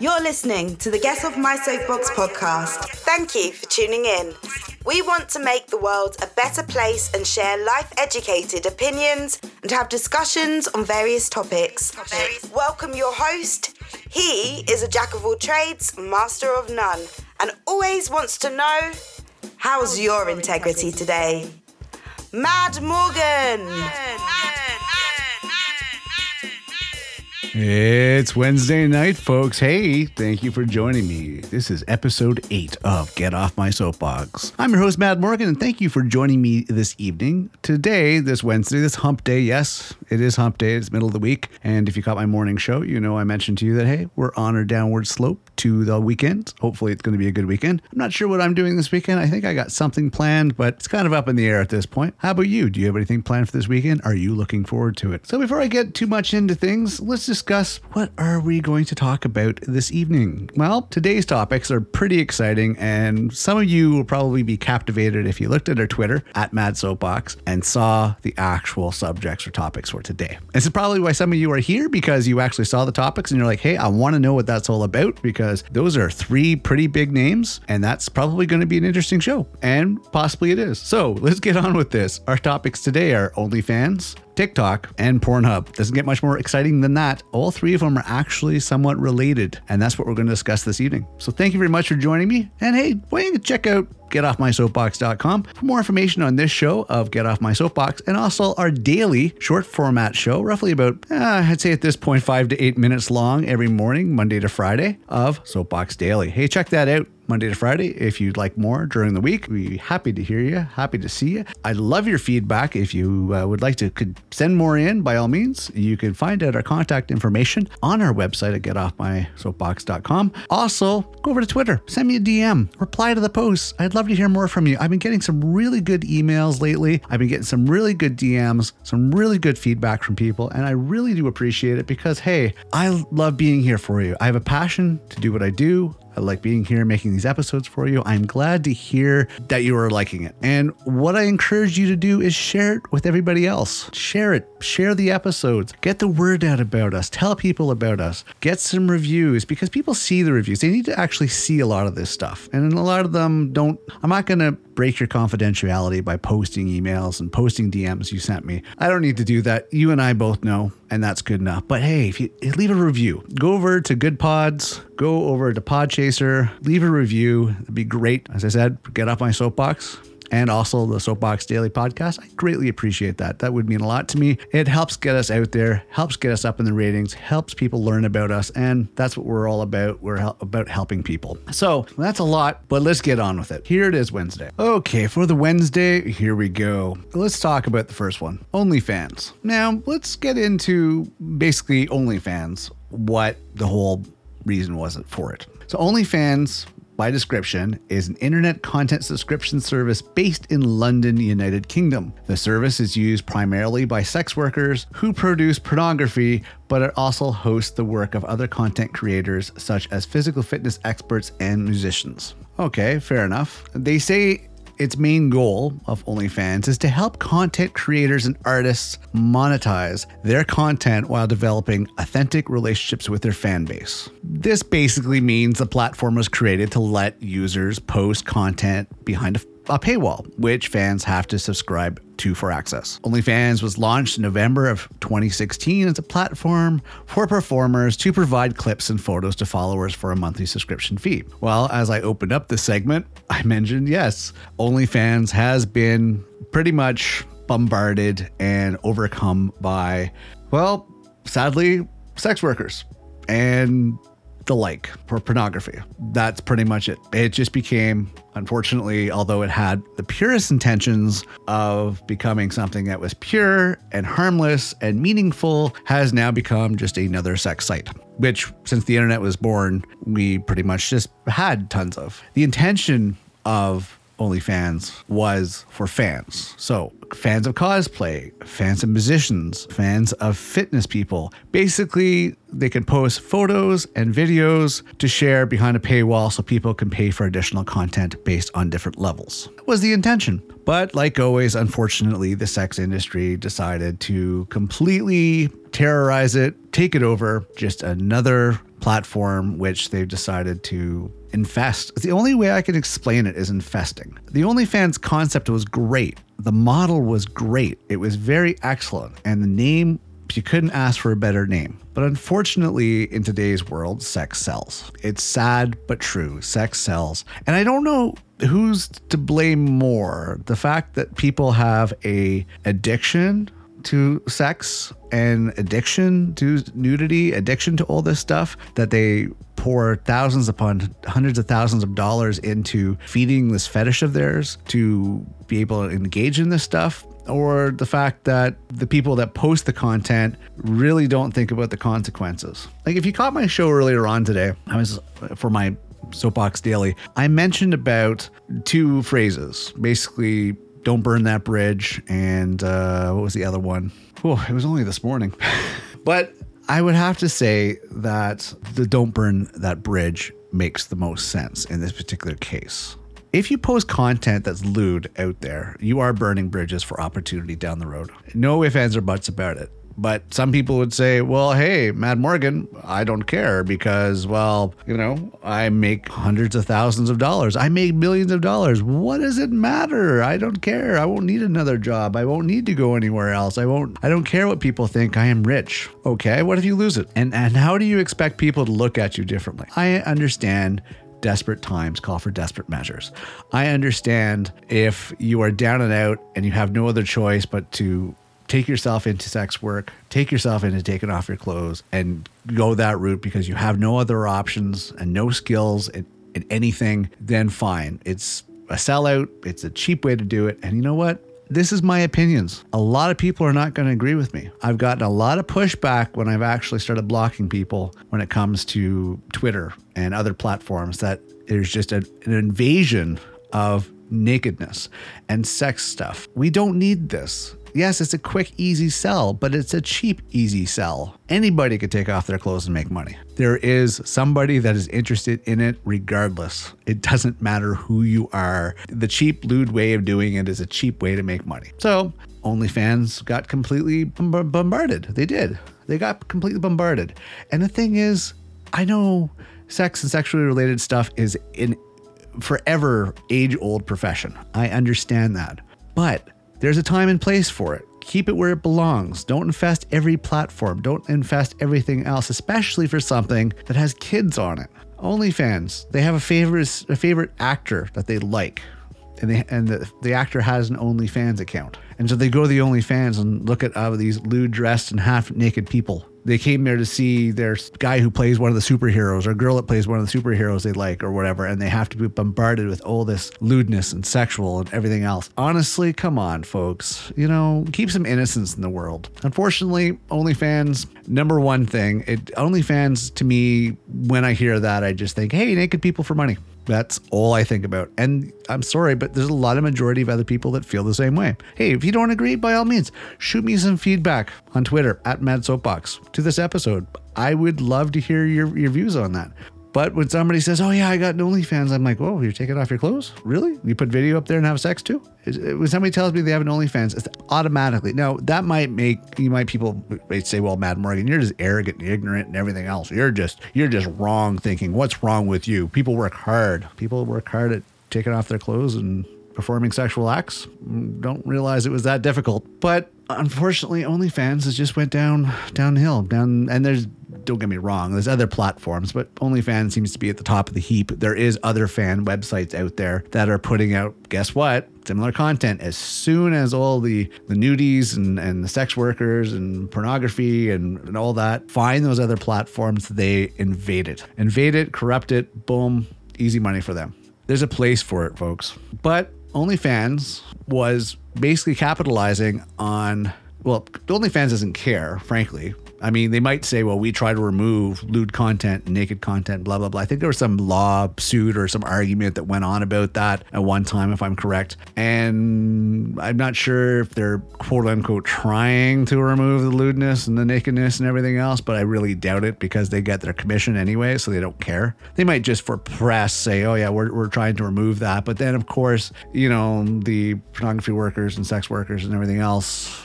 You're listening to the Get Off My Soapbox podcast. Thank you for tuning in. We want to make the world a better place and share life educated opinions and have discussions on various topics. Welcome your host. He is a jack of all trades, master of none, and always wants to know how's your integrity today? Mad Morgan! It's Wednesday night, folks. Hey, thank you for joining me. This is episode 8 of Get Off My Soapbox. I'm your host, Matt Morgan, and thank you for joining me this evening. Today, this Wednesday, this hump day, yes, it is hump day. It's middle of the week. And if you caught my morning show, you know I mentioned to you that, hey, we're on a downward slope to the weekend. Hopefully, it's going to be a good weekend. I'm not sure what I'm doing this weekend. I think I got something planned, but it's kind of up in the air at this point. How about you? Do you have anything planned for this weekend? Are you looking forward to it? So, before I get too much into things, let's discuss what are we going to talk about this evening. Well, today's topics are pretty exciting, and some of you will probably be captivated if you looked at our Twitter at Mad Soapbox and saw the actual subjects or topics for today. This is probably why some of you are here because you actually saw the topics and you're like, hey, I want to know what that's all about because because those are three pretty big names, and that's probably going to be an interesting show. And possibly it is. So let's get on with this. Our topics today are OnlyFans, TikTok, and Pornhub. Doesn't get much more exciting than that. All three of them are actually somewhat related, and that's what we're going to discuss this evening. So thank you very much for joining me. And hey, why don't you check out getoffmysoapbox.com for more information on this show of Get Off My Soapbox and also our daily short format show, roughly about, uh, I'd say at this point, five to eight minutes long every morning, Monday to Friday, of Soapbox Daily. Hey, check that out. Monday to Friday. If you'd like more during the week, we'd be happy to hear you, happy to see you. I love your feedback. If you uh, would like to could send more in, by all means, you can find out our contact information on our website at getoffmysoapbox.com. Also, go over to Twitter, send me a DM, reply to the posts. I'd love to hear more from you. I've been getting some really good emails lately. I've been getting some really good DMs, some really good feedback from people, and I really do appreciate it because, hey, I love being here for you. I have a passion to do what I do. I like being here making these episodes for you. I'm glad to hear that you are liking it. And what I encourage you to do is share it with everybody else. Share it, share the episodes, get the word out about us, tell people about us, get some reviews because people see the reviews. They need to actually see a lot of this stuff. And a lot of them don't. I'm not going to break your confidentiality by posting emails and posting DMs you sent me. I don't need to do that. You and I both know, and that's good enough. But hey, if you leave a review, go over to Goodpods, go over to Podchaser, leave a review. It'd be great. As I said, get off my soapbox and also the Soapbox Daily podcast. I greatly appreciate that. That would mean a lot to me. It helps get us out there, helps get us up in the ratings, helps people learn about us, and that's what we're all about. We're about helping people. So that's a lot, but let's get on with it. Here it is Wednesday. Okay, for the Wednesday, here we go. Let's talk about the first one OnlyFans. Now, let's get into basically OnlyFans, what the whole reason was for it. So, OnlyFans by description, is an internet content subscription service based in London, United Kingdom. The service is used primarily by sex workers who produce pornography, but it also hosts the work of other content creators such as physical fitness experts and musicians. Okay, fair enough. They say its main goal of OnlyFans is to help content creators and artists monetize their content while developing authentic relationships with their fan base. This basically means the platform was created to let users post content behind a a paywall, which fans have to subscribe to for access. OnlyFans was launched in November of 2016 as a platform for performers to provide clips and photos to followers for a monthly subscription fee. Well, as I opened up this segment, I mentioned yes, OnlyFans has been pretty much bombarded and overcome by, well, sadly, sex workers. And the like for pornography. That's pretty much it. It just became, unfortunately, although it had the purest intentions of becoming something that was pure and harmless and meaningful, has now become just another sex site. Which, since the internet was born, we pretty much just had tons of. The intention of OnlyFans was for fans. So, fans of cosplay, fans of musicians, fans of fitness people. Basically, they can post photos and videos to share behind a paywall so people can pay for additional content based on different levels. That was the intention. But, like always, unfortunately, the sex industry decided to completely terrorize it, take it over, just another platform which they've decided to infest. The only way I can explain it is infesting. The OnlyFans concept was great. The model was great. It was very excellent. And the name, you couldn't ask for a better name. But unfortunately, in today's world, sex sells. It's sad but true. Sex sells. And I don't know who's to blame more the fact that people have a addiction to sex and addiction to nudity, addiction to all this stuff that they pour thousands upon hundreds of thousands of dollars into feeding this fetish of theirs to be able to engage in this stuff or the fact that the people that post the content really don't think about the consequences. Like if you caught my show earlier on today, I was for my Soapbox Daily, I mentioned about two phrases. Basically, don't burn that bridge. And uh, what was the other one? Oh, it was only this morning. but I would have to say that the don't burn that bridge makes the most sense in this particular case. If you post content that's lewd out there, you are burning bridges for opportunity down the road. No ifs, ands, or buts about it. But some people would say, well, hey, Mad Morgan, I don't care because, well, you know, I make hundreds of thousands of dollars. I make millions of dollars. What does it matter? I don't care. I won't need another job. I won't need to go anywhere else. I won't, I don't care what people think. I am rich. Okay. What if you lose it? And, and how do you expect people to look at you differently? I understand desperate times call for desperate measures. I understand if you are down and out and you have no other choice but to take yourself into sex work, take yourself into taking off your clothes and go that route because you have no other options and no skills in, in anything, then fine. It's a sellout, it's a cheap way to do it. And you know what? This is my opinions. A lot of people are not going to agree with me. I've gotten a lot of pushback when I've actually started blocking people when it comes to Twitter and other platforms that there's just a, an invasion of nakedness and sex stuff. We don't need this. Yes, it's a quick, easy sell, but it's a cheap, easy sell. Anybody could take off their clothes and make money. There is somebody that is interested in it regardless. It doesn't matter who you are. The cheap, lewd way of doing it is a cheap way to make money. So, OnlyFans got completely bombarded. They did. They got completely bombarded. And the thing is, I know sex and sexually related stuff is in forever age old profession. I understand that. But there's a time and place for it. Keep it where it belongs. Don't infest every platform. Don't infest everything else, especially for something that has kids on it. OnlyFans, they have a favorite a favorite actor that they like. And, they, and the, the actor has an OnlyFans account. And so they go to the OnlyFans and look at uh, these lewd dressed and half naked people they came there to see their guy who plays one of the superheroes or girl that plays one of the superheroes they like or whatever, and they have to be bombarded with all this lewdness and sexual and everything else. Honestly, come on, folks. You know, keep some innocence in the world. Unfortunately, OnlyFans, number one thing, it OnlyFans to me, when I hear that, I just think, hey, naked people for money. That's all I think about. And I'm sorry, but there's a lot of majority of other people that feel the same way. Hey, if you don't agree, by all means, shoot me some feedback on Twitter at Mad Soapbox to this episode. I would love to hear your, your views on that. But when somebody says, "Oh yeah, I got an OnlyFans," I'm like, "Whoa, you're taking off your clothes? Really? You put video up there and have sex too?" Uh, when somebody tells me they have an OnlyFans, it's automatically now that might make you might people might say, "Well, Mad Morgan, you're just arrogant and ignorant and everything else. You're just you're just wrong thinking. What's wrong with you? People work hard. People work hard at taking off their clothes and performing sexual acts. Mm, don't realize it was that difficult, but." Unfortunately, OnlyFans has just went down downhill down, and there's don't get me wrong, there's other platforms, but OnlyFans seems to be at the top of the heap. There is other fan websites out there that are putting out, guess what? Similar content as soon as all the, the nudies and, and the sex workers and pornography and, and all that find those other platforms, they invade it. Invade it, corrupt it, boom, easy money for them. There's a place for it, folks. But OnlyFans was basically capitalizing on well, OnlyFans doesn't care, frankly. I mean, they might say, well, we try to remove lewd content, naked content, blah, blah, blah. I think there was some lawsuit or some argument that went on about that at one time, if I'm correct. And I'm not sure if they're quote unquote trying to remove the lewdness and the nakedness and everything else, but I really doubt it because they get their commission anyway, so they don't care. They might just for press say, oh, yeah, we're, we're trying to remove that. But then, of course, you know, the pornography workers and sex workers and everything else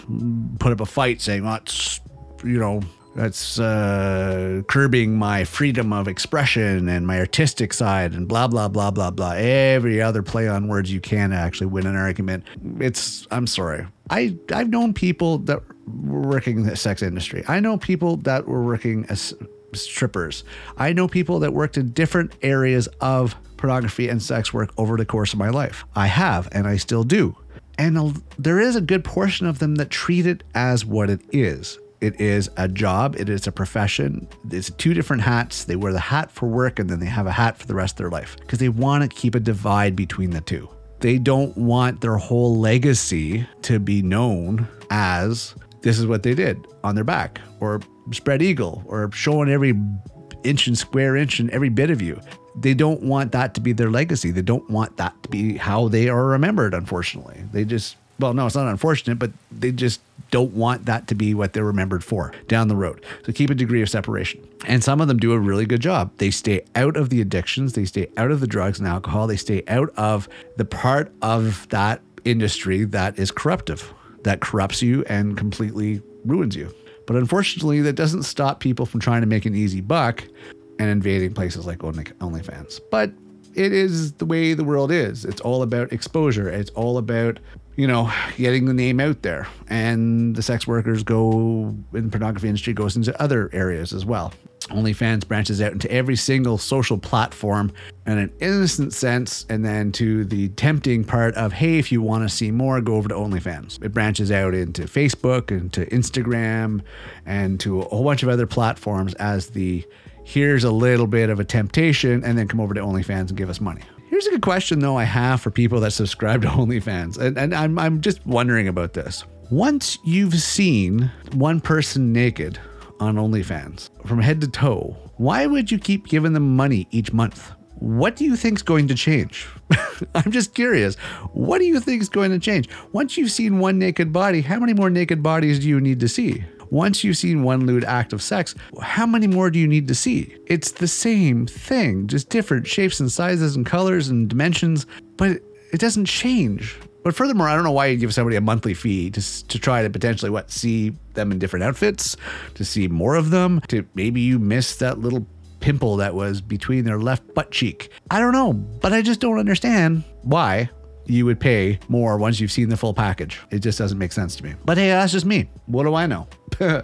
put up a fight saying, well, it's you know, That's uh, curbing my freedom of expression and my artistic side and blah, blah, blah, blah, blah. Every other play on words you can actually win an argument. It's, I'm sorry. I, I've known people that were working in the sex industry. I know people that were working as strippers. I know people that worked in different areas of pornography and sex work over the course of my life. I have, and I still do. And there is a good portion of them that treat it as what it is it is a job, it is a profession. It's two different hats. They wear the hat for work and then they have a hat for the rest of their life because they want to keep a divide between the two. They don't want their whole legacy to be known as this is what they did on their back or spread eagle or showing every inch and square inch and every bit of you. They don't want that to be their legacy. They don't want that to be how they are remembered, unfortunately. They just well, no, it's not unfortunate, but they just don't want that to be what they're remembered for down the road. So keep a degree of separation. And some of them do a really good job. They stay out of the addictions, they stay out of the drugs and alcohol, they stay out of the part of that industry that is corruptive, that corrupts you and completely ruins you. But unfortunately, that doesn't stop people from trying to make an easy buck and invading places like OnlyFans. But it is the way the world is. It's all about exposure. It's all about you know, getting the name out there. And the sex workers go in pornography industry goes into other areas as well. OnlyFans branches out into every single social platform in an innocent sense, and then to the tempting part of, hey, if you want to see more, go over to OnlyFans. It branches out into Facebook, into Instagram, and to a whole bunch of other platforms as the here's a little bit of a temptation, and then come over to OnlyFans and give us money. Here's a good question, though, I have for people that subscribe to OnlyFans. And, and I'm, I'm just wondering about this. Once you've seen one person naked on OnlyFans from head to toe, why would you keep giving them money each month? What do you think's going to change? I'm just curious. What do you think is going to change? Once you've seen one naked body, how many more naked bodies do you need to see? Once you've seen one lewd act of sex, how many more do you need to see? It's the same thing, just different shapes and sizes and colors and dimensions, but it doesn't change. But furthermore, I don't know why you give somebody a monthly fee to, to try to potentially what see them in different outfits, to see more of them, to maybe you miss that little pimple that was between their left butt cheek. I don't know, but I just don't understand why you would pay more once you've seen the full package. It just doesn't make sense to me. But hey, that's just me. What do I know?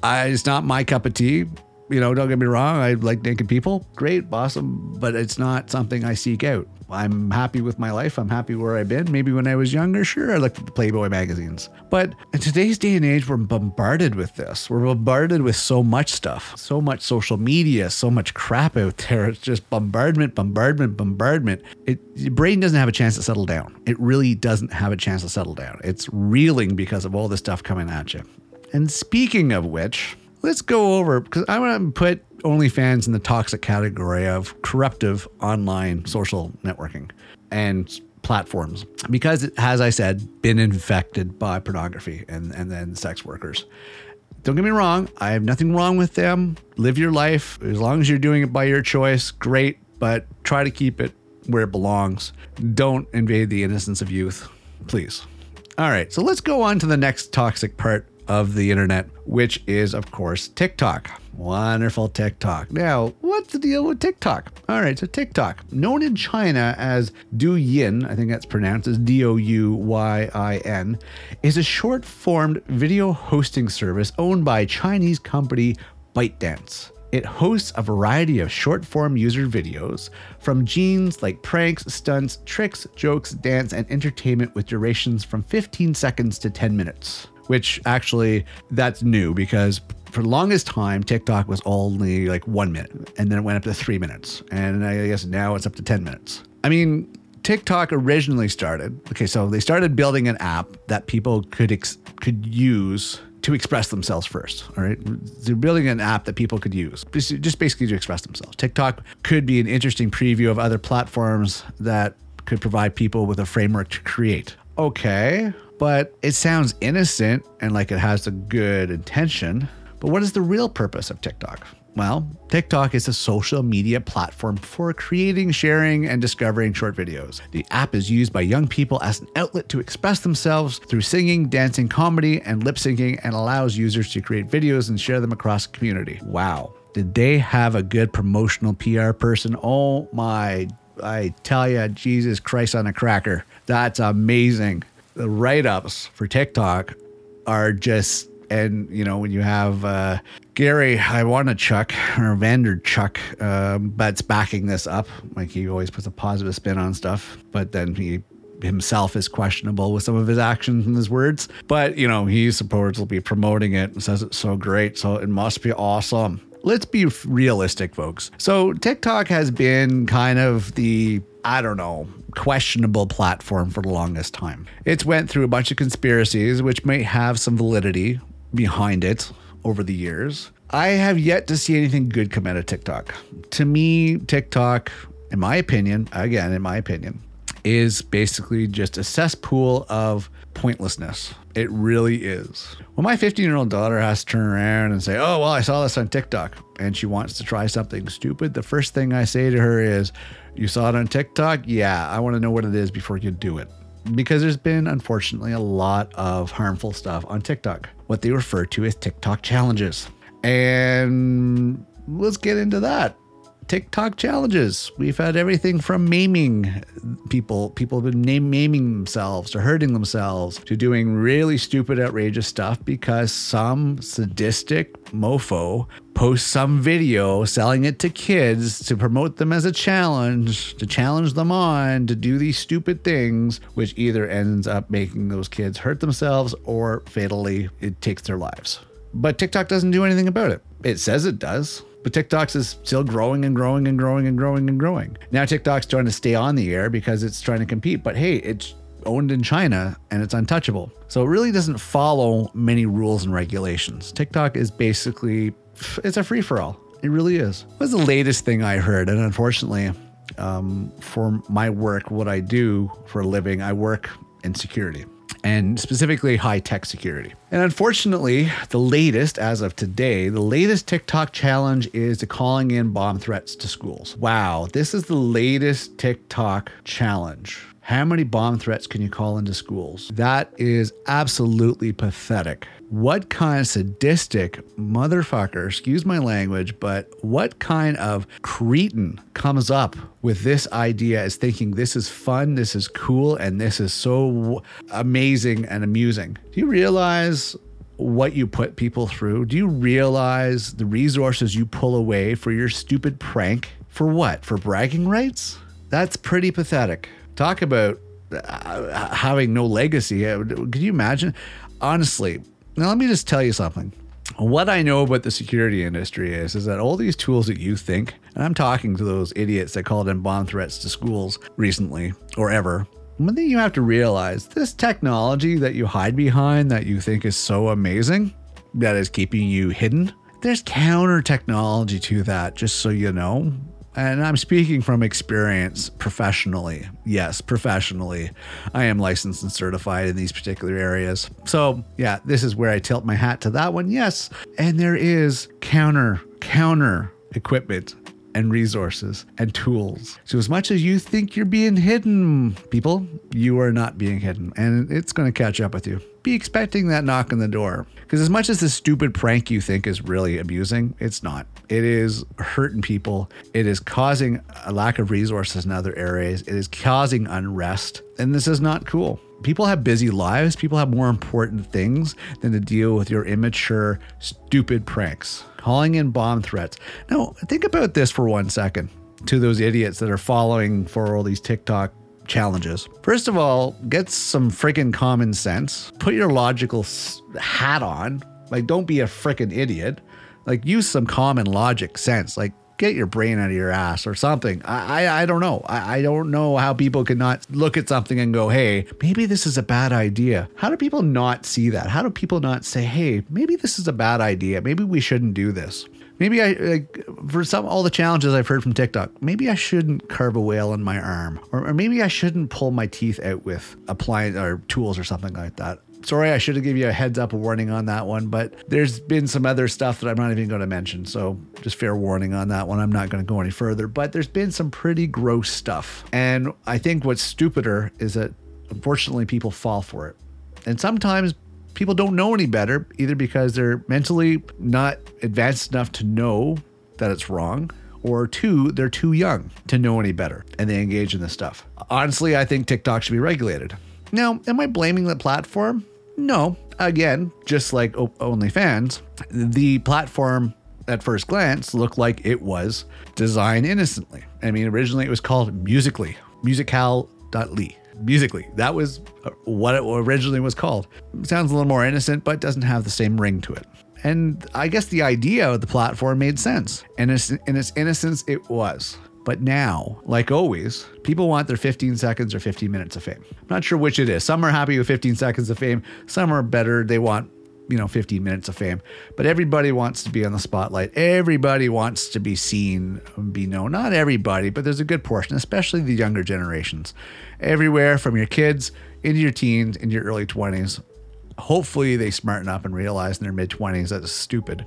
It's not my cup of tea. You know, don't get me wrong. I like naked people. Great, awesome. But it's not something I seek out. I'm happy with my life. I'm happy where I've been. Maybe when I was younger, sure, I looked at the Playboy magazines. But in today's day and age, we're bombarded with this. We're bombarded with so much stuff, so much social media, so much crap out there. It's just bombardment, bombardment, bombardment. It, your brain doesn't have a chance to settle down. It really doesn't have a chance to settle down. It's reeling because of all the stuff coming at you. And speaking of which, let's go over because I want to put OnlyFans in the toxic category of corruptive online social networking and platforms because it has, I said, been infected by pornography and, and then sex workers. Don't get me wrong, I have nothing wrong with them. Live your life. As long as you're doing it by your choice, great, but try to keep it where it belongs. Don't invade the innocence of youth, please. All right, so let's go on to the next toxic part of the internet, which is, of course, TikTok. Wonderful TikTok. Now, what's the deal with TikTok? All right, so TikTok, known in China as Douyin, I think that's pronounced as D O U Y I N, is a short formed video hosting service owned by Chinese company ByteDance. It hosts a variety of short form user videos from genes like pranks, stunts, tricks, jokes, dance, and entertainment with durations from 15 seconds to 10 minutes which actually that's new because for the longest time TikTok was only like one minute and then it went up to three minutes. And I guess now it's up to 10 minutes. I mean, TikTok originally started. Okay, so they started building an app that people could ex- could use to express themselves first. All right, they're building an app that people could use, just basically to express themselves. TikTok could be an interesting preview of other platforms that could provide people with a framework to create. Okay, but it sounds innocent and like it has a good intention. But what is the real purpose of TikTok? Well, TikTok is a social media platform for creating, sharing, and discovering short videos. The app is used by young people as an outlet to express themselves through singing, dancing, comedy, and lip syncing, and allows users to create videos and share them across the community. Wow. Did they have a good promotional PR person? Oh my, I tell you, Jesus Christ on a cracker. That's amazing. The write ups for TikTok are just and you know when you have uh, Gary Vaynerchuk or Vaynerchuk um, that's backing this up like he always puts a positive spin on stuff but then he himself is questionable with some of his actions and his words. But you know he supposedly promoting it and says it's so great so it must be awesome let's be realistic folks so TikTok has been kind of the I don't know, questionable platform for the longest time. It's went through a bunch of conspiracies which may have some validity, behind it over the years. I have yet to see anything good come out of TikTok. To me, TikTok, in my opinion, again, in my opinion, is basically just a cesspool of pointlessness. It really is. When my 15 year old daughter has to turn around and say, Oh, well, I saw this on TikTok, and she wants to try something stupid, the first thing I say to her is, You saw it on TikTok? Yeah, I want to know what it is before you do it because there's been unfortunately a lot of harmful stuff on TikTok, what they refer to as TikTok challenges. And let's get into that. TikTok challenges. We've had everything from maiming people, people have been name maiming themselves to hurting themselves to doing really stupid, outrageous stuff because some sadistic mofo posts some video selling it to kids to promote them as a challenge, to challenge them on to do these stupid things, which either ends up making those kids hurt themselves or fatally it takes their lives. But TikTok doesn't do anything about it. It says it does but TikTok's is still growing and growing and growing and growing and growing. Now TikTok's trying to stay on the air because it's trying to compete, but hey, it's owned in China and it's untouchable. So it really doesn't follow many rules and regulations. TikTok is basically it's a free for all. It really is. What's the latest thing I heard? And unfortunately, um, for my work, what I do for a living, I work in security and specifically high tech security. And unfortunately, the latest, as of today, the latest TikTok challenge is the calling in bomb threats to schools. Wow, this is the latest TikTok challenge. How many bomb threats can you call into schools? That is absolutely pathetic. What kind of sadistic motherfucker, excuse my language, but what kind of cretin comes up with this idea as thinking this is fun, this is cool, and this is so amazing and amusing? Do you realize what you put people through? Do you realize the resources you pull away for your stupid prank? For what? For bragging rights? That's pretty pathetic talk about uh, having no legacy. Uh, could you imagine? Honestly, now let me just tell you something. What I know about the security industry is is that all these tools that you think, and I'm talking to those idiots that called in bomb threats to schools recently or ever. One thing you have to realize this technology that you hide behind that you think is so amazing, that is keeping you hidden, there's counter technology to that, just so you know. And I'm speaking from experience professionally. Yes, professionally. I am licensed and certified in these particular areas. So, yeah, this is where I tilt my hat to that one. Yes. And there is counter, counter equipment and resources and tools. So, as much as you think you're being hidden, people, you are not being hidden, and it's going to catch up with you. Be expecting that knock on the door. Because, as much as the stupid prank you think is really abusing, it's not. It is hurting people. It is causing a lack of resources in other areas. It is causing unrest. And this is not cool. People have busy lives. People have more important things than to deal with your immature, stupid pranks, calling in bomb threats. Now, think about this for one second to those idiots that are following for all these TikTok challenges. First of all, get some freaking common sense. Put your logical hat on. Like, don't be a freaking idiot. Like use some common logic sense. Like get your brain out of your ass or something. I I, I don't know. I, I don't know how people can not look at something and go, hey, maybe this is a bad idea. How do people not see that? How do people not say, hey, maybe this is a bad idea. Maybe we shouldn't do this. Maybe I, like, for some, all the challenges I've heard from TikTok, maybe I shouldn't carve a whale on my arm, or, or maybe I shouldn't pull my teeth out with appliance or tools or something like that. Sorry, I should have given you a heads up a warning on that one, but there's been some other stuff that I'm not even going to mention. So just fair warning on that one. I'm not going to go any further, but there's been some pretty gross stuff. And I think what's stupider is that unfortunately people fall for it. And sometimes people don't know any better, either because they're mentally not advanced enough to know that it's wrong, or two, they're too young to know any better and they engage in this stuff. Honestly, I think TikTok should be regulated. Now, am I blaming the platform? No. Again, just like OnlyFans, the platform at first glance looked like it was designed innocently. I mean, originally it was called Musically, musical.ly. Musically. That was uh, what it originally was called. Sounds a little more innocent, but doesn't have the same ring to it. And I guess the idea of the platform made sense. And in its innocence, it was. But now, like always, people want their 15 seconds or 15 minutes of fame. I'm not sure which it is. Some are happy with 15 seconds of fame, some are better. They want, you know, 15 minutes of fame. But everybody wants to be on the spotlight. Everybody wants to be seen, be known. Not everybody, but there's a good portion, especially the younger generations. Everywhere from your kids into your teens, into your early 20s, hopefully they smarten up and realize in their mid 20s that it's stupid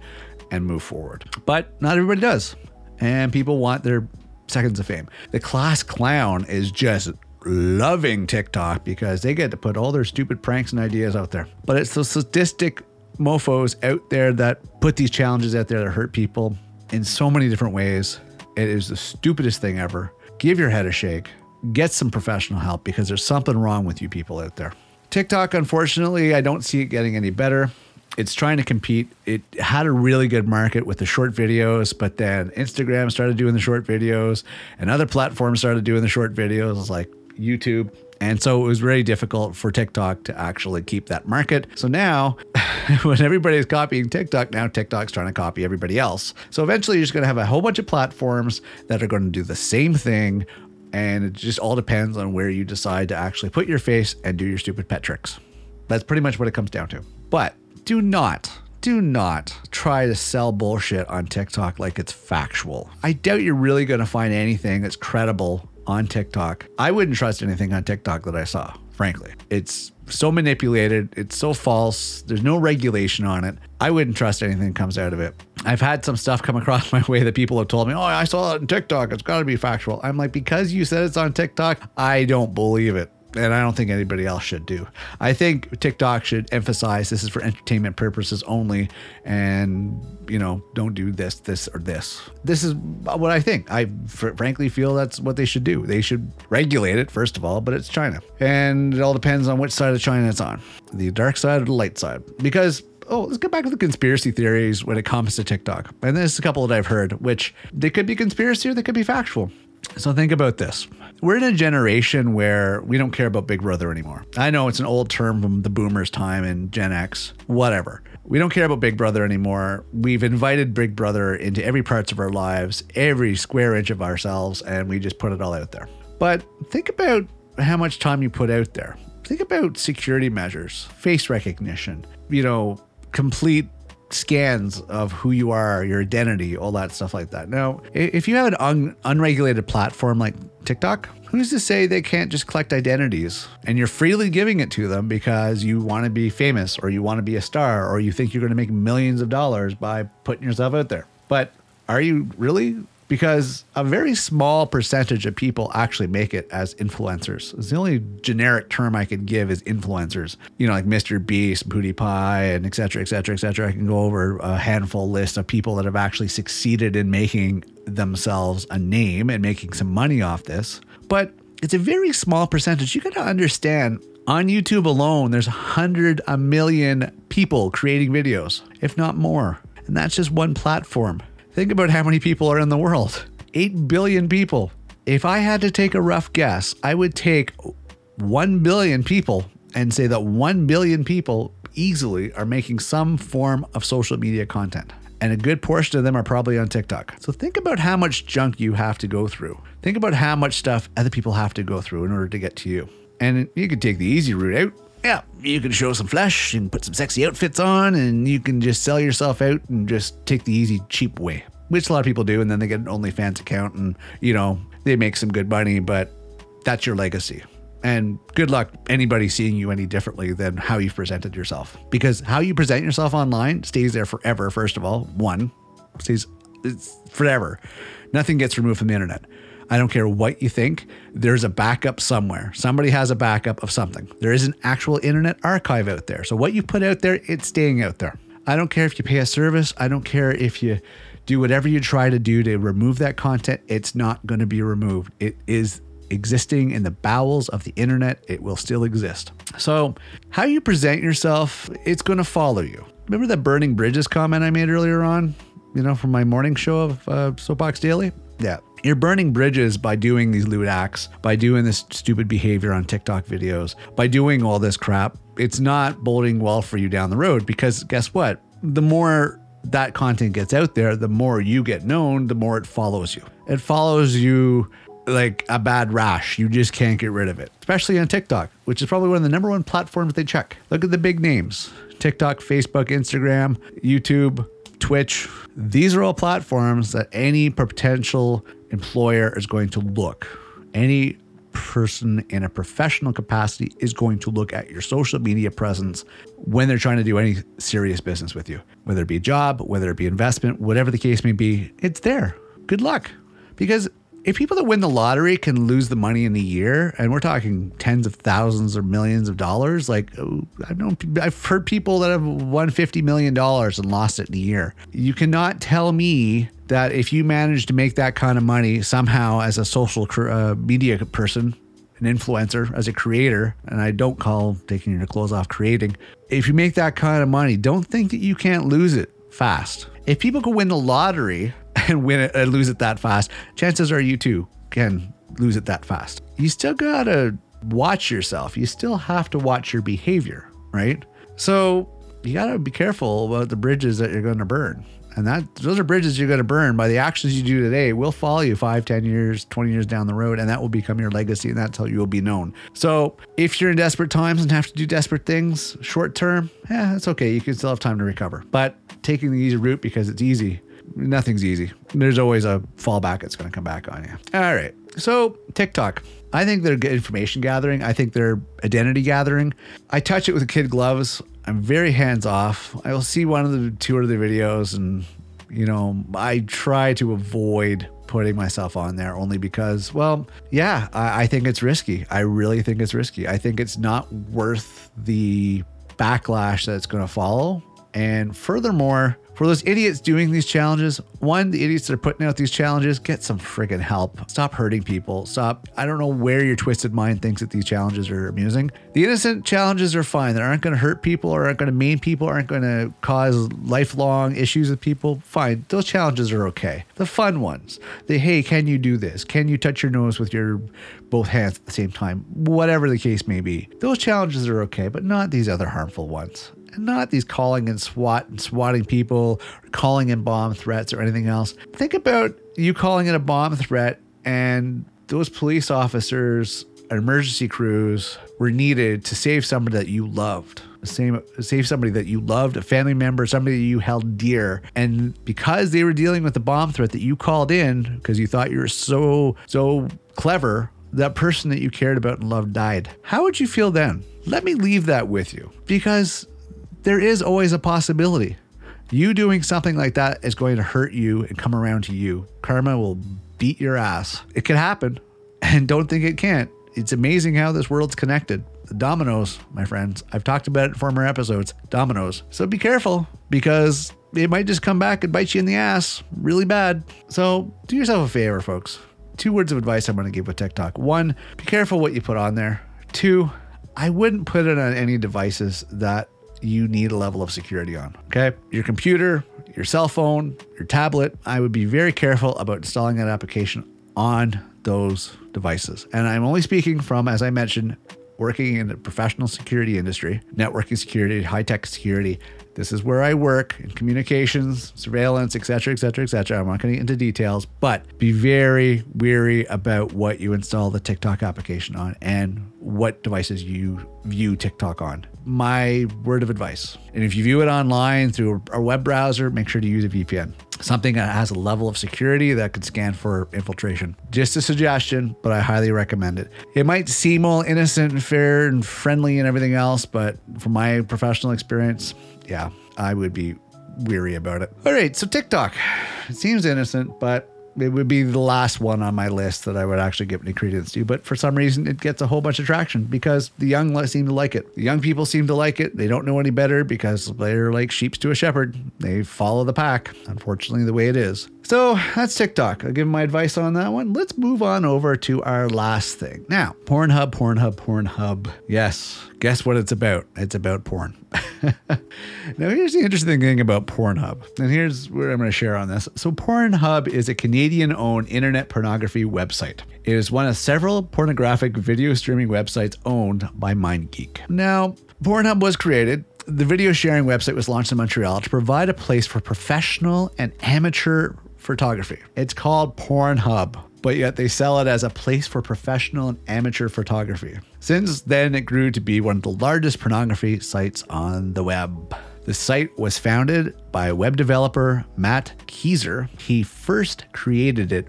and move forward. But not everybody does. And people want their seconds of fame. The class clown is just loving TikTok because they get to put all their stupid pranks and ideas out there. But it's the sadistic mofos out there that put these challenges out there that hurt people in so many different ways. It is the stupidest thing ever. Give your head a shake. Get some professional help because there's something wrong with you people out there. TikTok, unfortunately, I don't see it getting any better. It's trying to compete. It had a really good market with the short videos, but then Instagram started doing the short videos and other platforms started doing the short videos like YouTube. And so it was very difficult for TikTok to actually keep that market. So now, when everybody's copying TikTok, now TikTok's trying to copy everybody else. So eventually, you're just going to have a whole bunch of platforms that are going to do the same thing and it just all depends on where you decide to actually put your face and do your stupid pet tricks. That's pretty much what it comes down to. But do not, do not try to sell bullshit on TikTok like it's factual. I doubt you're really going to find anything that's credible on TikTok. I wouldn't trust anything on TikTok that I saw, frankly. It's so manipulated. It's so false. There's no regulation on it. I wouldn't trust anything that comes out of it. I've had some stuff come across my way that people have told me, oh, I saw it on TikTok. It's got to be factual. I'm like, because you said it's on TikTok, I don't believe it and I don't think anybody else should do. I think TikTok should emphasize this is for entertainment purposes only, and you know, don't do this, this, or this. This is what I think. I fr- frankly feel that's what they should do. They should regulate it first of all, but it's China, and it all depends on which side of China it's on, the dark side or the light side, because oh, let's get back to the conspiracy theories when it comes to TikTok. And there's a couple that I've heard, which they could be conspiracy or they could be factual. So think about this. We're in a generation where we don't care about Big Brother anymore. I know it's an old term from the boomers' time and Gen X, whatever. We don't care about Big Brother anymore. We've invited Big Brother into every parts of our lives, every square inch of ourselves, and we just put it all out there. But think about how much time you put out there. Think about security measures, face recognition, you know, complete scans of who you are, your identity, all that stuff like that. Now, if you have an un- unregulated platform like TikTok, who's to say they can't just collect identities and you're freely giving it to them because you want to be famous or you want to be a star or you think you're going to make millions of dollars by putting yourself out there? But are you really because a very small percentage of people actually make it as influencers. It's the only generic term I could give is influencers. You know, like Mr. Beast, PewDiePie, and et cetera, et cetera, et cetera. I can go over a handful list of people that have actually succeeded in making themselves a name and making some money off this. But it's a very small percentage. You got to understand on YouTube alone, there's a hundred, a million people creating videos, if not more. And that's just one platform. Think about how many people are in the world 8 billion people. If I had to take a rough guess, I would take 1 billion people and say that 1 billion people easily are making some form of social media content. And a good portion of them are probably on TikTok. So think about how much junk you have to go through. Think about how much stuff other people have to go through in order to get to you. And you can take the easy route out. Yeah, you can show some flesh and put some sexy outfits on, and you can just sell yourself out and just take the easy, cheap way, which a lot of people do. And then they get an OnlyFans account and, you know, they make some good money, but that's your legacy. And good luck anybody seeing you any differently than how you've presented yourself. Because how you present yourself online stays there forever, first of all. One, stays it's forever. Nothing gets removed from the internet. I don't care what you think, there's a backup somewhere. Somebody has a backup of something. There is an actual internet archive out there. So what you put out there, it's staying out there. I don't care if you pay a service. I don't care if you do whatever you try to do to remove that content. It's not going to be removed. It is existing in the bowels of the internet. It will still exist. So, how you present yourself, it's going to follow you. Remember that burning bridges comment I made earlier on? You know, from my morning show of uh, Soapbox Daily? Yeah. You're burning bridges by doing these lewd acts, by doing this stupid behavior on TikTok videos, by doing all this crap. It's not boding well for you down the road because guess what? The more that content gets out there, the more you get known, the more it follows you. It follows you like a bad rash. You just can't get rid of it, especially on TikTok, which is probably one of the number one platforms they check. Look at the big names TikTok, Facebook, Instagram, YouTube, Twitch. These are all platforms that any potential employer is going to look. Any person in a professional capacity is going to look at your social media presence when they're trying to do any serious business with you, whether it be a job, whether it be investment, whatever the case may be, it's there. Good luck. Because if people that win the lottery can lose the money in a year, and we're talking tens of thousands or millions of dollars, like oh, I've known, I've heard people that have won fifty million dollars and lost it in a year. You cannot tell me that if you manage to make that kind of money somehow as a social uh, media person, an influencer, as a creator, and I don't call taking your clothes off creating. If you make that kind of money, don't think that you can't lose it fast. If people can win the lottery and win it and lose it that fast, chances are you too can lose it that fast. You still gotta watch yourself. You still have to watch your behavior, right? So you gotta be careful about the bridges that you're gonna burn. And that those are bridges you're gonna burn by the actions you do today will follow you five, ten years, 20 years down the road, and that will become your legacy, and that's how you will be known. So if you're in desperate times and have to do desperate things short term, yeah, that's okay. You can still have time to recover. But taking the easy route because it's easy nothing's easy. There's always a fallback that's going to come back on you. All right. So, TikTok. I think they're information gathering. I think they're identity gathering. I touch it with kid gloves. I'm very hands off. I will see one of the two of the videos and, you know, I try to avoid putting myself on there only because, well, yeah, I, I think it's risky. I really think it's risky. I think it's not worth the backlash that's going to follow. And furthermore, for those idiots doing these challenges, one, the idiots that are putting out these challenges, get some friggin' help. Stop hurting people. Stop. I don't know where your twisted mind thinks that these challenges are amusing. The innocent challenges are fine. They aren't going to hurt people or aren't going to maim people, aren't going to cause lifelong issues with people. Fine. Those challenges are okay. The fun ones, the hey, can you do this? Can you touch your nose with your both hands at the same time? Whatever the case may be. Those challenges are okay, but not these other harmful ones not these calling and SWAT and swatting people, calling in bomb threats or anything else. Think about you calling in a bomb threat and those police officers and emergency crews were needed to save somebody that you loved. Same, save somebody that you loved, a family member, somebody you held dear. And because they were dealing with the bomb threat that you called in because you thought you were so, so clever, that person that you cared about and loved died. How would you feel then? Let me leave that with you because there is always a possibility. You doing something like that is going to hurt you and come around to you. Karma will beat your ass. It can happen, and don't think it can't. It's amazing how this world's connected. The dominoes, my friends. I've talked about it in former episodes. Dominoes. So be careful because it might just come back and bite you in the ass really bad. So do yourself a favor, folks. Two words of advice I'm going to give with TikTok. One, be careful what you put on there. Two, I wouldn't put it on any devices that you need a level of security on. Okay. Your computer, your cell phone, your tablet, I would be very careful about installing that application on those devices. And I'm only speaking from, as I mentioned, working in the professional security industry, networking security, high tech security. This is where I work in communications, surveillance, etc., etc., etc. I'm not going to get into details, but be very weary about what you install the TikTok application on and what devices you view TikTok on. My word of advice. And if you view it online through a web browser, make sure to use a VPN. Something that has a level of security that could scan for infiltration. Just a suggestion, but I highly recommend it. It might seem all innocent and fair and friendly and everything else, but from my professional experience, yeah, I would be weary about it. All right, so TikTok. It seems innocent, but it would be the last one on my list that I would actually give any credence to. But for some reason, it gets a whole bunch of traction because the young seem to like it. The young people seem to like it. They don't know any better because they're like sheep to a shepherd. They follow the pack, unfortunately, the way it is. So that's TikTok. I'll give my advice on that one. Let's move on over to our last thing. Now, Pornhub, Pornhub, Pornhub. Yes, guess what it's about? It's about porn. now, here's the interesting thing about Pornhub, and here's where I'm going to share on this. So, Pornhub is a Canadian owned internet pornography website. It is one of several pornographic video streaming websites owned by MindGeek. Now, Pornhub was created the video sharing website was launched in Montreal to provide a place for professional and amateur photography. It's called Pornhub, but yet they sell it as a place for professional and amateur photography. Since then, it grew to be one of the largest pornography sites on the web. The site was founded by web developer Matt Keezer. He first created it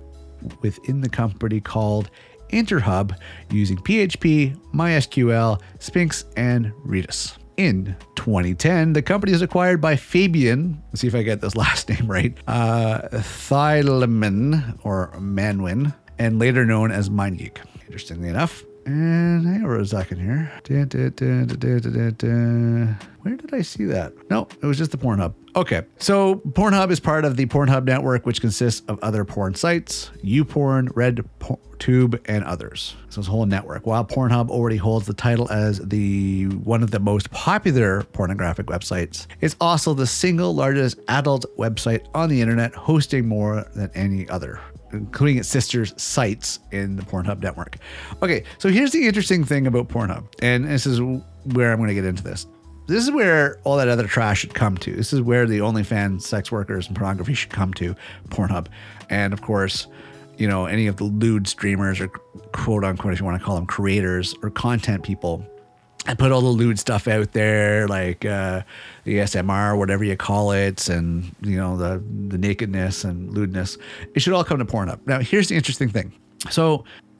within the company called Interhub using PHP, MySQL, Sphinx, and Redis. In 2010, the company is acquired by Fabian. Let's see if I get this last name right. Uh, Thylmann or Manwin, and later known as MindGeek. Interestingly enough, and hang on a second here. Where did I see that? No, it was just the Pornhub. Okay, so Pornhub is part of the Pornhub network, which consists of other porn sites, YouPorn, RedTube, and others. So it's a whole network. While Pornhub already holds the title as the one of the most popular pornographic websites, it's also the single largest adult website on the internet, hosting more than any other including its sister's sites in the Pornhub network. Okay, so here's the interesting thing about Pornhub, and this is where I'm going to get into this. This is where all that other trash should come to. This is where the OnlyFans sex workers and pornography should come to, Pornhub. And of course, you know, any of the lewd streamers or quote unquote, if you want to call them creators or content people I put all the lewd stuff out there, like uh, the SMR, whatever you call it, and you know the the nakedness and lewdness. It should all come to Pornhub. Now, here's the interesting thing. So,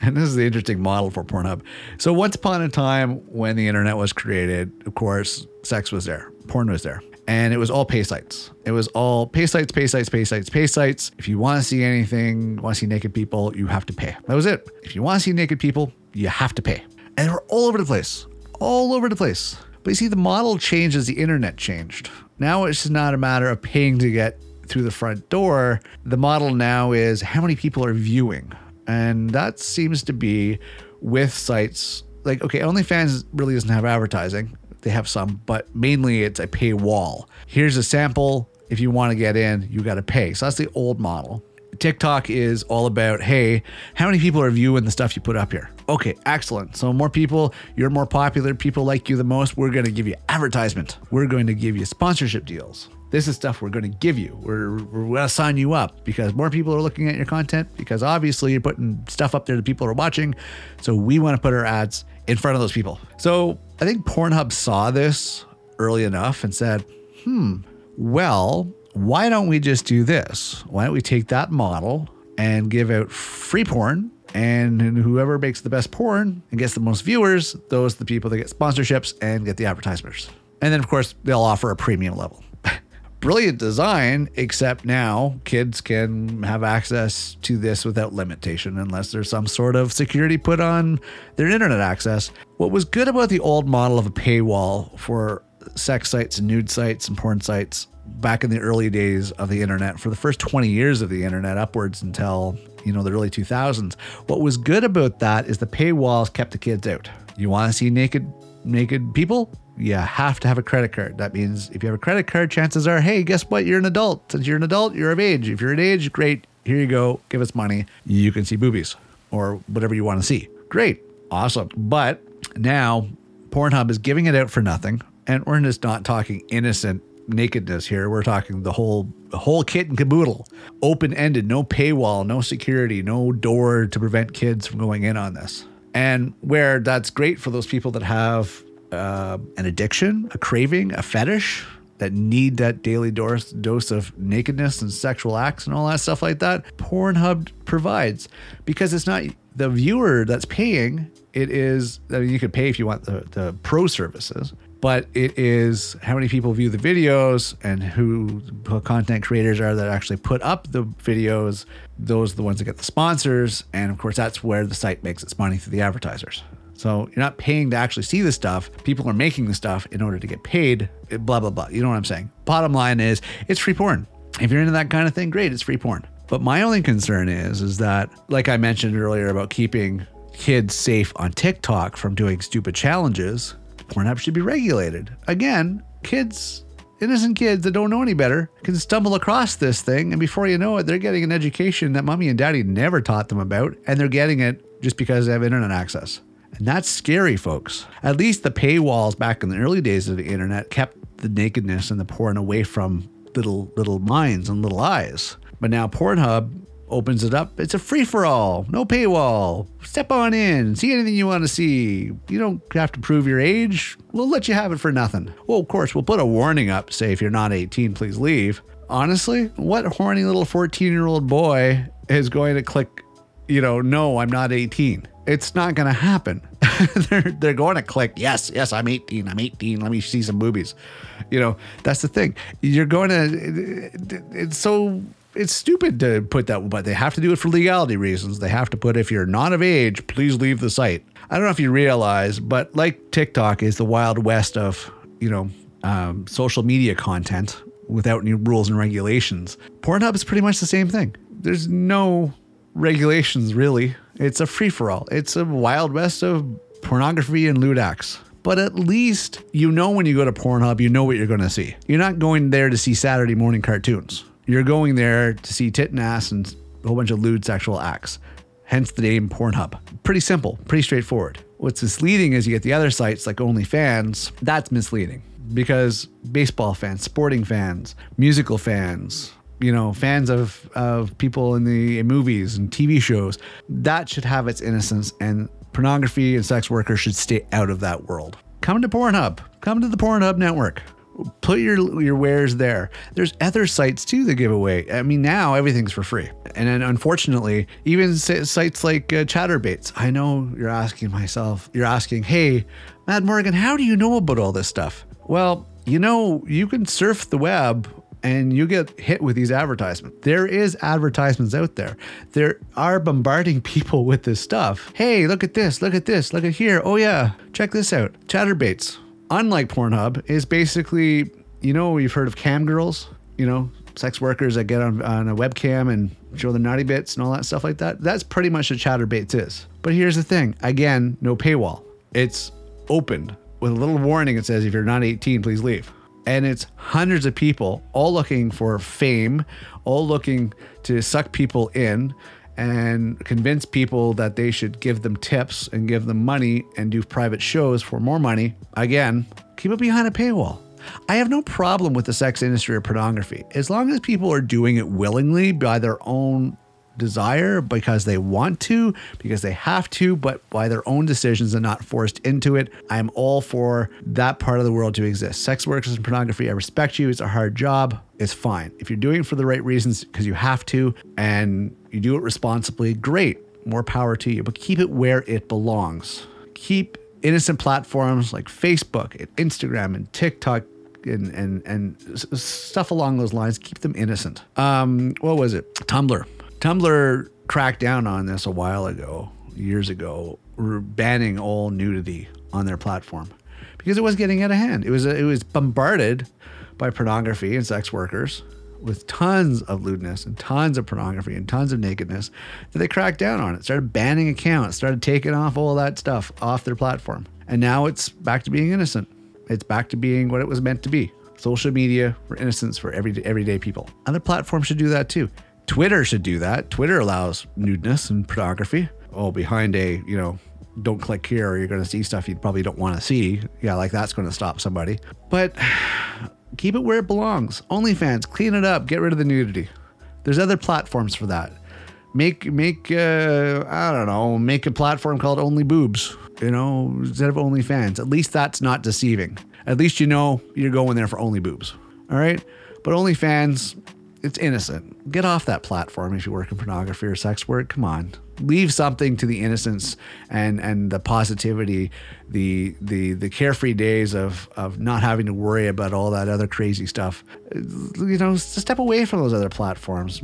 and this is the interesting model for Pornhub. So, once upon a time, when the internet was created, of course, sex was there, porn was there, and it was all pay sites. It was all pay sites, pay sites, pay sites, pay sites. If you want to see anything, want to see naked people, you have to pay. That was it. If you want to see naked people, you have to pay and were all over the place, all over the place. But you see, the model changed as the internet changed. Now it's not a matter of paying to get through the front door. The model now is how many people are viewing. And that seems to be with sites like, okay, OnlyFans really doesn't have advertising. They have some, but mainly it's a paywall. Here's a sample. If you want to get in, you got to pay. So that's the old model. TikTok is all about, hey, how many people are viewing the stuff you put up here? Okay, excellent. So more people, you're more popular, people like you the most. We're going to give you advertisement. We're going to give you sponsorship deals. This is stuff we're going to give you. We're, we're going to sign you up because more people are looking at your content because obviously you're putting stuff up there that people are watching. So we want to put our ads in front of those people. So I think Pornhub saw this early enough and said, hmm, well, why don't we just do this? Why don't we take that model and give out free porn? And whoever makes the best porn and gets the most viewers, those are the people that get sponsorships and get the advertisements. And then, of course, they'll offer a premium level. Brilliant design, except now kids can have access to this without limitation unless there's some sort of security put on their internet access. What was good about the old model of a paywall for sex sites and nude sites and porn sites back in the early days of the internet, for the first 20 years of the internet, upwards until you know the early 2000s. What was good about that is the paywalls kept the kids out. You want to see naked naked people? You have to have a credit card. That means if you have a credit card, chances are, hey, guess what? You're an adult. Since you're an adult, you're of age. If you're an age, great. Here you go. Give us money. You can see boobies or whatever you want to see. Great. Awesome. But now Pornhub is giving it out for nothing And we're just not talking innocent nakedness here. We're talking the whole whole kit and caboodle, open ended, no paywall, no security, no door to prevent kids from going in on this. And where that's great for those people that have uh, an addiction, a craving, a fetish, that need that daily dose, dose of nakedness and sexual acts and all that stuff like that, Pornhub provides because it's not the viewer that's paying. It is, I mean, you could pay if you want the, the pro services, but it is how many people view the videos and who content creators are that actually put up the videos. Those are the ones that get the sponsors. And of course, that's where the site makes its money through the advertisers. So you're not paying to actually see the stuff. People are making the stuff in order to get paid, blah, blah, blah. You know what I'm saying? Bottom line is it's free porn. If you're into that kind of thing, great, it's free porn. But my only concern is, is that, like I mentioned earlier about keeping kids safe on TikTok from doing stupid challenges, Pornhub should be regulated. Again, kids, innocent kids that don't know any better, can stumble across this thing, and before you know it, they're getting an education that mommy and daddy never taught them about, and they're getting it just because they have internet access. And that's scary, folks. At least the paywalls back in the early days of the internet kept the nakedness and the porn away from little little minds and little eyes. But now Pornhub opens it up. It's a free for all, no paywall. Step on in, see anything you want to see. You don't have to prove your age. We'll let you have it for nothing. Well, of course, we'll put a warning up, say if you're not 18, please leave. Honestly, what horny little 14 year old boy is going to click, you know, no, I'm not 18? It's not going to happen. they're, they're going to click, yes, yes, I'm 18, I'm 18, let me see some movies. You know, that's the thing. You're going to, it's so it's stupid to put that, but they have to do it for legality reasons. They have to put if you're not of age, please leave the site. I don't know if you realize, but like TikTok is the wild west of you know um, social media content without any rules and regulations. Pornhub is pretty much the same thing. There's no regulations really. It's a free for all. It's a wild west of pornography and lewd acts but at least you know when you go to Pornhub, you know what you're going to see. You're not going there to see Saturday morning cartoons. You're going there to see tit and ass and a whole bunch of lewd sexual acts. Hence the name Pornhub. Pretty simple, pretty straightforward. What's misleading is you get the other sites like OnlyFans. That's misleading because baseball fans, sporting fans, musical fans, you know, fans of, of people in the movies and TV shows, that should have its innocence and pornography and sex workers should stay out of that world. Come to Pornhub. Come to the Pornhub network put your your wares there. There's other sites too that give away. I mean, now everything's for free, and then unfortunately, even sites like uh, Chaturbate. I know you're asking myself, you're asking, hey, Mad Morgan, how do you know about all this stuff? Well, you know, you can surf the web and you get hit with these advertisements. There is advertisements out there. There are bombarding people with this stuff. Hey, look at this, look at this, look at here. Oh yeah, check this out. Chaturbates unlike Pornhub, is basically, you know, you've heard of cam girls, you know, sex workers that get on, on a webcam and show the naughty bits and all that stuff like that. That's pretty much what Chaturbate is. But here's the thing again, no paywall. It's opened with a little warning that says if you're not 18, please leave. And it's hundreds of people all looking for fame, all looking to suck people in and convince people that they should give them tips and give them money and do private shows for more money, again, keep it behind a paywall. I have no problem with the sex industry or pornography as long as people are doing it willingly by their own desire because they want to, because they have to, but by their own decisions and not forced into it. I'm all for that part of the world to exist. Sex workers and pornography, I respect you. It's a hard job. It's fine. If you're doing it for the right reasons because you have to and you do it responsibly, great. More power to you, but keep it where it belongs. Keep innocent platforms like Facebook and Instagram and TikTok and and and stuff along those lines. Keep them innocent. Um, what was it? Tumblr. Tumblr cracked down on this a while ago, years ago, banning all nudity on their platform because it was getting out of hand. It was it was bombarded by pornography and sex workers with tons of lewdness and tons of pornography and tons of nakedness that they cracked down on it. Started banning accounts, started taking off all that stuff off their platform. And now it's back to being innocent. It's back to being what it was meant to be. Social media for innocence for every everyday people. Other platforms should do that too. Twitter should do that. Twitter allows nudeness and pornography. Oh, behind a, you know, don't click here or you're going to see stuff you probably don't want to see. Yeah, like that's going to stop somebody. But keep it where it belongs. OnlyFans, clean it up, get rid of the nudity. There's other platforms for that. Make make uh, I don't know, make a platform called Only Boobs. You know, instead of OnlyFans. At least that's not deceiving. At least you know you're going there for only boobs. All right, but OnlyFans, it's innocent. Get off that platform if you work in pornography or sex work. Come on, leave something to the innocence and and the positivity, the the the carefree days of of not having to worry about all that other crazy stuff. You know, step away from those other platforms.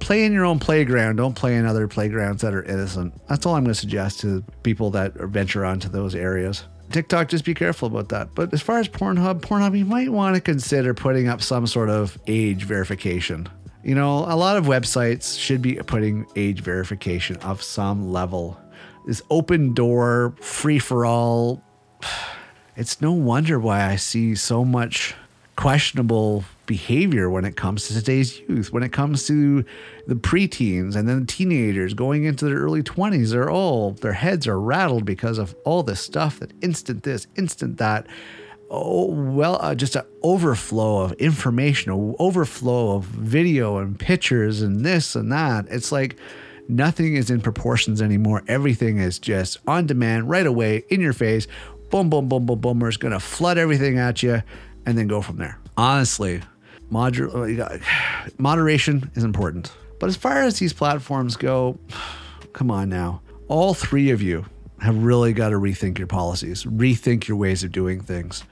Play in your own playground. Don't play in other playgrounds that are innocent. That's all I'm going to suggest to people that venture onto those areas. TikTok, just be careful about that. But as far as Pornhub, Pornhub, you might want to consider putting up some sort of age verification. You know, a lot of websites should be putting age verification of some level. This open door, free for all. It's no wonder why I see so much questionable behavior when it comes to today's youth, when it comes to the preteens and then teenagers going into their early 20s. They're all, their heads are rattled because of all this stuff that instant this, instant that. Oh, well, uh, just an overflow of information, an overflow of video and pictures and this and that. It's like, nothing is in proportions anymore. Everything is just on demand, right away, in your face. Boom, boom, boom, boom, boom. We're just going to flood everything at you and then go from there. Honestly, moder- uh, moderation is important. But as far as these platforms go, come on now. All three of you have really got to rethink your policies, rethink your ways of doing things.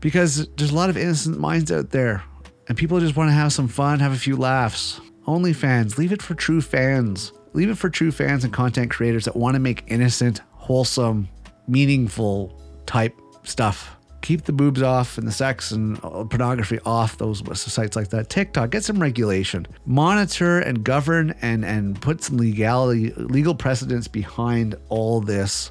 Because there's a lot of innocent minds out there, and people just want to have some fun, have a few laughs. Only fans, leave it for true fans. Leave it for true fans and content creators that want to make innocent, wholesome, meaningful type stuff keep the boobs off and the sex and uh, pornography off those sites like that. TikTok, get some regulation, monitor and govern and and put some legality, legal precedents behind all this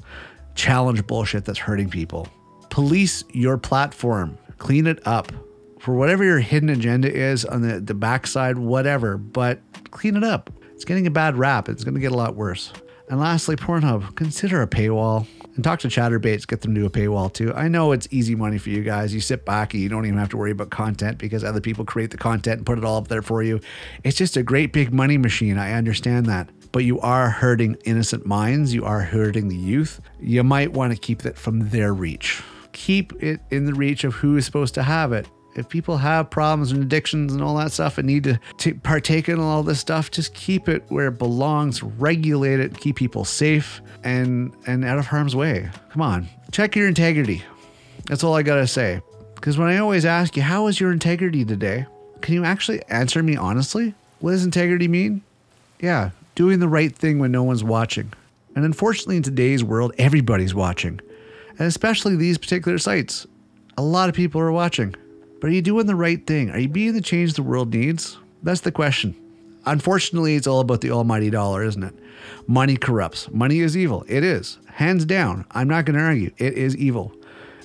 challenge bullshit that's hurting people. Police your platform, clean it up for whatever your hidden agenda is on the the backside, whatever. But clean it up. It's getting a bad rap. It's going to get a lot worse. And lastly, Pornhub, consider a paywall and talk to Chaturbates get them to a paywall too. I know it's easy money for you guys. You sit back and you don't even have to worry about content because other people create the content and put it all up there for you. It's just a great big money machine. I understand that. But you are hurting innocent minds. You are hurting the youth. You might want to keep it from their reach. Keep it in the reach of who is supposed to have it if people have problems and addictions and all that stuff and need to t- partake in all this stuff, just keep it where it belongs, regulate it, keep people safe and and out of harm's way. Come on, check your integrity. That's all I gotta say. Because when I always ask you, how is your integrity today? Can you actually answer me honestly? What does integrity mean? Yeah, doing the right thing when no one's watching. And unfortunately, in today's world, everybody's watching. And especially these particular sites. A lot of people are watching. But are you doing the right thing? Are you being the change the world needs? That's the question. Unfortunately, it's all about the almighty dollar, isn't it? Money corrupts. Money is evil. It is. Hands down. I'm not going to argue. It is evil.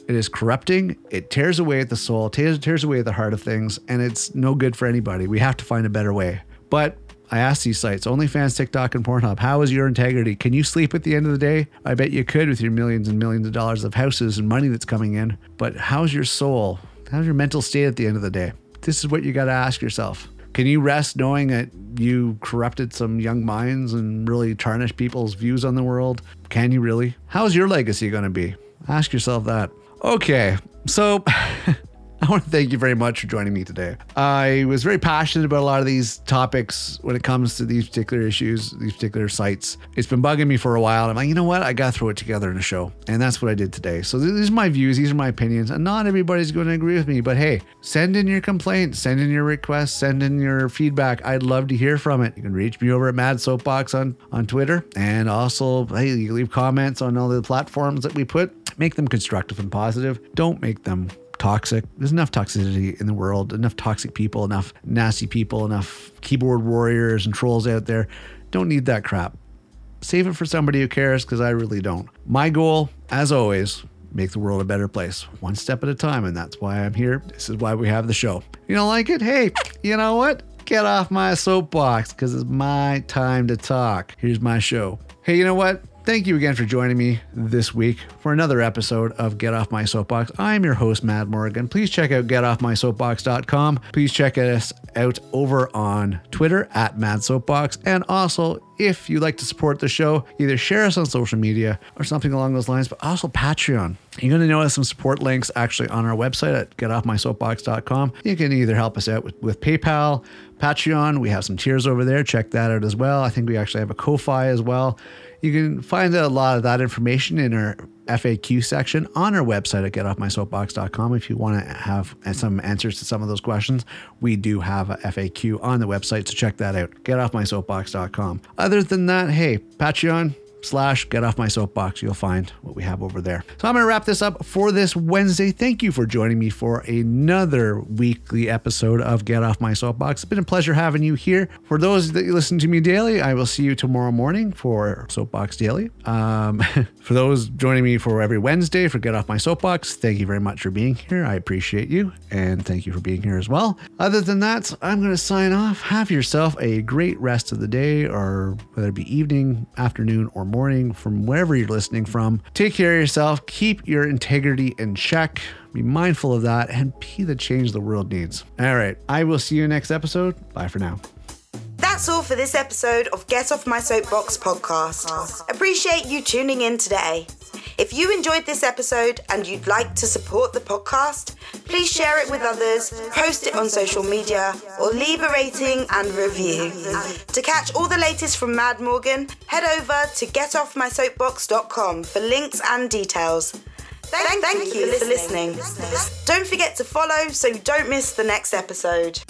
It is corrupting. It tears away at the soul, tears, tears away at the heart of things, and it's no good for anybody. We have to find a better way. But I asked these sites, OnlyFans, TikTok, and Pornhub, how is your integrity? Can you sleep at the end of the day? I bet you could with your millions and millions of dollars of houses and money that's coming in. But how's your soul? How's your mental state at the end of the day? This is what you got to ask yourself. Can you rest knowing that you corrupted some young minds and really tarnished people's views on the world? Can you really? How's your legacy going to be? Ask yourself that. Okay, so I want to thank you very much for joining me today. I was very passionate about a lot of these topics when it comes to these particular issues, these particular sites. It's been bugging me for a while. I'm like, you know what? I got to throw it together in a show. And that's what I did today. So these are my views, these are my opinions, and not everybody's going to agree with me. But hey, send in your complaints, send in your requests, send in your feedback. I'd love to hear from it. You can reach me over at Mad Soapbox on, on Twitter. And also, hey, you leave comments on all the platforms that we put. Make them constructive and positive. Don't make them toxic. There's enough toxicity in the world, enough toxic people, enough nasty people, enough keyboard warriors and trolls out there. Don't need that crap. Save it for somebody who cares because I really don't. My goal, as always, make the world a better place, one step at a time. And that's why I'm here. This is why we have the show. You don't like it? Hey, you know what? Get off my soapbox because it's my time to talk. Here's my show. Hey, you know what? Thank you again for joining me this week for another episode of Get Off My Soapbox. I'm your host, Mad Morgan. Please check out getoffmysoapbox.com. Please check us out over on Twitter at Mad Soapbox. And also, if you'd like to support the show, either share us on social media or something along those lines, but also Patreon. You're going to notice some support links actually on our website at getoffmysoapbox.com. You can either help us out with, with PayPal, Patreon. We have some tiers over there. Check that out as well. I think we actually have a Ko-Fi as well. You can find a lot of that information in our FAQ section on our website at getoffmysoapbox.com. If you want to have some answers to some of those questions, we do have a FAQ on the website, so check that out. Getoffmysoapbox.com. Other than that, hey, Patreon, slash get off my soapbox. You'll find what we have over there. So I'm going to wrap this up for this Wednesday. Thank you for joining me for another weekly episode of Get Off My Soapbox. It's been a pleasure having you here. For those that listen to me daily, I will see you tomorrow morning for Soapbox Daily. Um, for those joining me for every Wednesday for Get Off My Soapbox, thank you very much for being here. I appreciate you and thank you for being here as well. Other than that, I'm going to sign off. Have yourself a great rest of the day or whether it be evening, afternoon, or morning from wherever you're listening from. Take care of yourself, keep your integrity in check, be mindful of that, and be the change the world needs. All right, I will see you next episode. Bye for now. That's all for this episode of Get Off My Soapbox podcast. Appreciate you tuning in today. If you enjoyed this episode and you'd like to support the podcast, please share it with others, post it on social media, or leave a rating and review. To catch all the latest from Mad Morgan, head over to getoffmysoapbox.com for links and details. Thank, thank, you for listening. Don't forget to follow so you don't miss the next episode.